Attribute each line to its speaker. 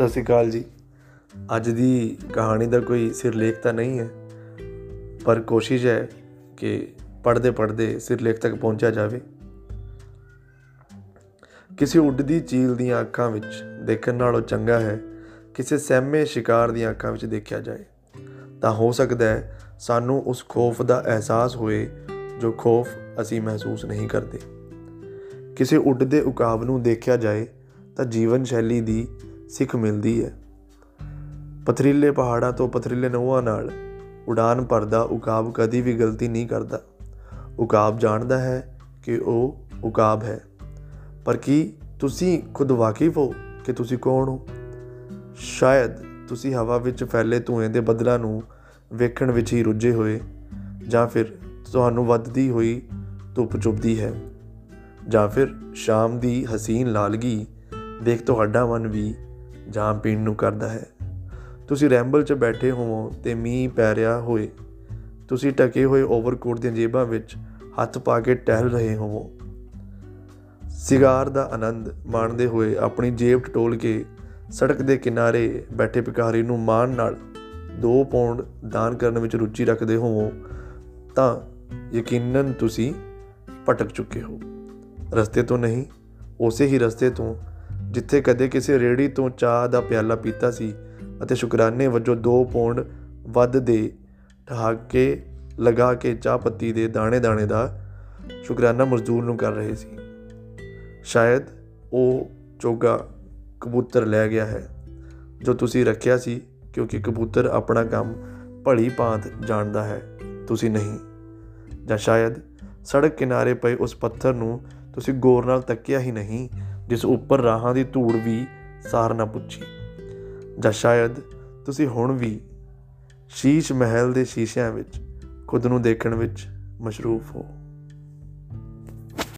Speaker 1: ਸਤਿ ਸ਼੍ਰੀ ਅਕਾਲ ਜੀ। ਅੱਜ ਦੀ ਕਹਾਣੀ ਦਾ ਕੋਈ ਸਿਰਲੇਖ ਤਾਂ ਨਹੀਂ ਹੈ, ਪਰ ਕੋਸ਼ਿਸ਼ ਹੈ ਕਿ ਪੜ੍ਹਦੇ ਪੜ੍ਹਦੇ ਸਿਰਲੇਖ ਤੱਕ ਪਹੁੰਚਿਆ ਜਾਵੇ। ਕਿਸੇ ਉੱਡਦੀ ਚੀਲ ਦੀਆਂ ਅੱਖਾਂ ਵਿੱਚ ਦੇਖਣ ਨਾਲੋਂ ਚੰਗਾ ਹੈ ਕਿਸੇ ਸਹਿਮੇ ਸ਼ਿਕਾਰ ਦੀਆਂ ਅੱਖਾਂ ਵਿੱਚ ਦੇਖਿਆ ਜਾਏ। ਤਾਂ ਹੋ ਸਕਦਾ ਹੈ ਸਾਨੂੰ ਉਸ ਖੋਫ ਦਾ ਅਹਿਸਾਸ ਹੋਏ ਜੋ ਖੋਫ ਅਸੀਂ ਮਹਿਸੂਸ ਨਹੀਂ ਕਰਦੇ। ਕਿਸੇ ਉੱਡਦੇ ਉਕਾਬ ਨੂੰ ਦੇਖਿਆ ਜਾਏ ਤਾਂ ਜੀਵਨ ਸ਼ੈਲੀ ਦੀ ਸਿੱਖ ਮਿਲਦੀ ਹੈ। ਪਥਰੀਲੇ ਪਹਾੜਾਂ ਤੋਂ ਪਥਰੀਲੇ ਨਹੁੰਆਂ ਨਾਲ ਉਡਾਨ ਭਰਦਾ ਉਕਾਬ ਕਦੀ ਵੀ ਗਲਤੀ ਨਹੀਂ ਕਰਦਾ। ਉਕਾਬ ਜਾਣਦਾ ਹੈ ਕਿ ਉਹ ਉਕਾਬ ਹੈ। ਪਰ ਕੀ ਤੁਸੀਂ ਖੁਦ ਵਾਕਿਫ ਹੋ ਕਿ ਤੁਸੀਂ ਕੌਣ ਹੋ? ਸ਼ਾਇਦ ਤੁਸੀਂ ਹਵਾ ਵਿੱਚ ਫੈਲੇ ਧੂਏ ਦੇ ਬੱਦਲਾਂ ਨੂੰ ਵੇਖਣ ਵਿੱਚ ਹੀ ਰੁੱਝੇ ਹੋਏ ਜਾਂ ਫਿਰ ਤੁਹਾਨੂੰ ਵੱਧਦੀ ਹੋਈ ਧੁੱਪ ਚੁੱਭਦੀ ਹੈ ਜਾਂ ਫਿਰ ਸ਼ਾਮ ਦੀ ਹਸੀਨ ਲਾਲਗੀ ਦੇਖ ਤੁਹਾਡਾ ਮਨ ਵੀ ਜਾਂ ਪੀਣ ਨੂੰ ਕਰਦਾ ਹੈ। ਤੁਸੀਂ ਰੈਂਬਲ 'ਚ ਬੈਠੇ ਹੋਵੋ ਤੇ ਮੀਂਹ ਪੈ ਰਿਹਾ ਹੋਏ। ਤੁਸੀਂ ਟਕੇ ਹੋਏ ਓਵਰਕੋਟ ਦੀਆਂ ਜੇਬਾਂ ਵਿੱਚ ਹੱਥ ਪਾ ਕੇ ਟਹਿਲ ਰਹੇ ਹੋਵੋ। ਸਿਗਾਰ ਦਾ ਆਨੰਦ ਮਾਣਦੇ ਹੋਏ ਆਪਣੀ ਜੇਬ ਟਟੋਲ ਕੇ ਸੜਕ ਦੇ ਕਿਨਾਰੇ ਬੈਠੇ ਭਿਖਾਰੀ ਨੂੰ ਮਾਣ ਨਾਲ 2 ਪੌਂਡ ਦਾਨ ਕਰਨ ਵਿੱਚ ਰੁਚੀ ਰੱਖਦੇ ਹੋਵੋ ਤਾਂ ਯਕੀਨਨ ਤੁਸੀਂ ਭਟਕ ਚੁੱਕੇ ਹੋ। ਰਸਤੇ ਤੋਂ ਨਹੀਂ, ਉਸੇ ਹੀ ਰਸਤੇ ਤੋਂ ਜਿੱਥੇ ਕਦੇ ਕਿਸੇ ਰੇੜੀ ਤੋਂ ਚਾਹ ਦਾ ਪਿਆਲਾ ਪੀਤਾ ਸੀ ਅਤੇ ਸ਼ੁਕਰਾਨੇ ਵਜੋਂ 2 ਪੌਂਡ ਵੱਧ ਦੇ ਠਹਾਕੇ ਲਗਾ ਕੇ ਚਾਹ ਪੱਤੀ ਦੇ ਦਾਣੇ-ਦਾਣੇ ਦਾ ਸ਼ੁਕਰਾਨਾ ਮਜ਼ਦੂਰ ਨੂੰ ਕਰ ਰਹੇ ਸੀ। ਸ਼ਾਇਦ ਉਹ ਚੋਗਾ ਕਬੂਤਰ ਲੈ ਗਿਆ ਹੈ, ਜੋ ਤੁਸੀਂ ਰੱਖਿਆ ਸੀ, ਕਿਉਂਕਿ ਕਬੂਤਰ ਆਪਣਾ ਕੰਮ ਭਲੀ ਭਾਂਤ ਜਾਣਦਾ ਹੈ, ਤੁਸੀਂ ਨਹੀਂ। ਜਾਂ ਸ਼ਾਇਦ ਸੜਕ ਕਿਨਾਰੇ ਪਏ ਉਸ ਪੱਥਰ ਨੂੰ ਤੁਸੀਂ ਗੌਰ ਨਾਲ ਤੱਕਿਆ ਹੀ ਨਹੀਂ ਜਿਸ ਉੱਪਰ ਰਾਹਾਂ ਦੀ ਧੂੜ ਵੀ ਸਾਰ ਨਾ ਪੁੱਛੀ। ਜਾਂ ਸ਼ਾਇਦ ਤੁਸੀਂ ਹੁਣ ਵੀ ਸ਼ੀਸ਼ ਮਹਿਲ ਦੇ ਸ਼ੀਸ਼ਿਆਂ ਵਿੱਚ, ਖੁਦ ਨੂੰ ਦੇਖਣ ਵਿੱਚ ਮਸ਼ਰੂਫ ਹੋ।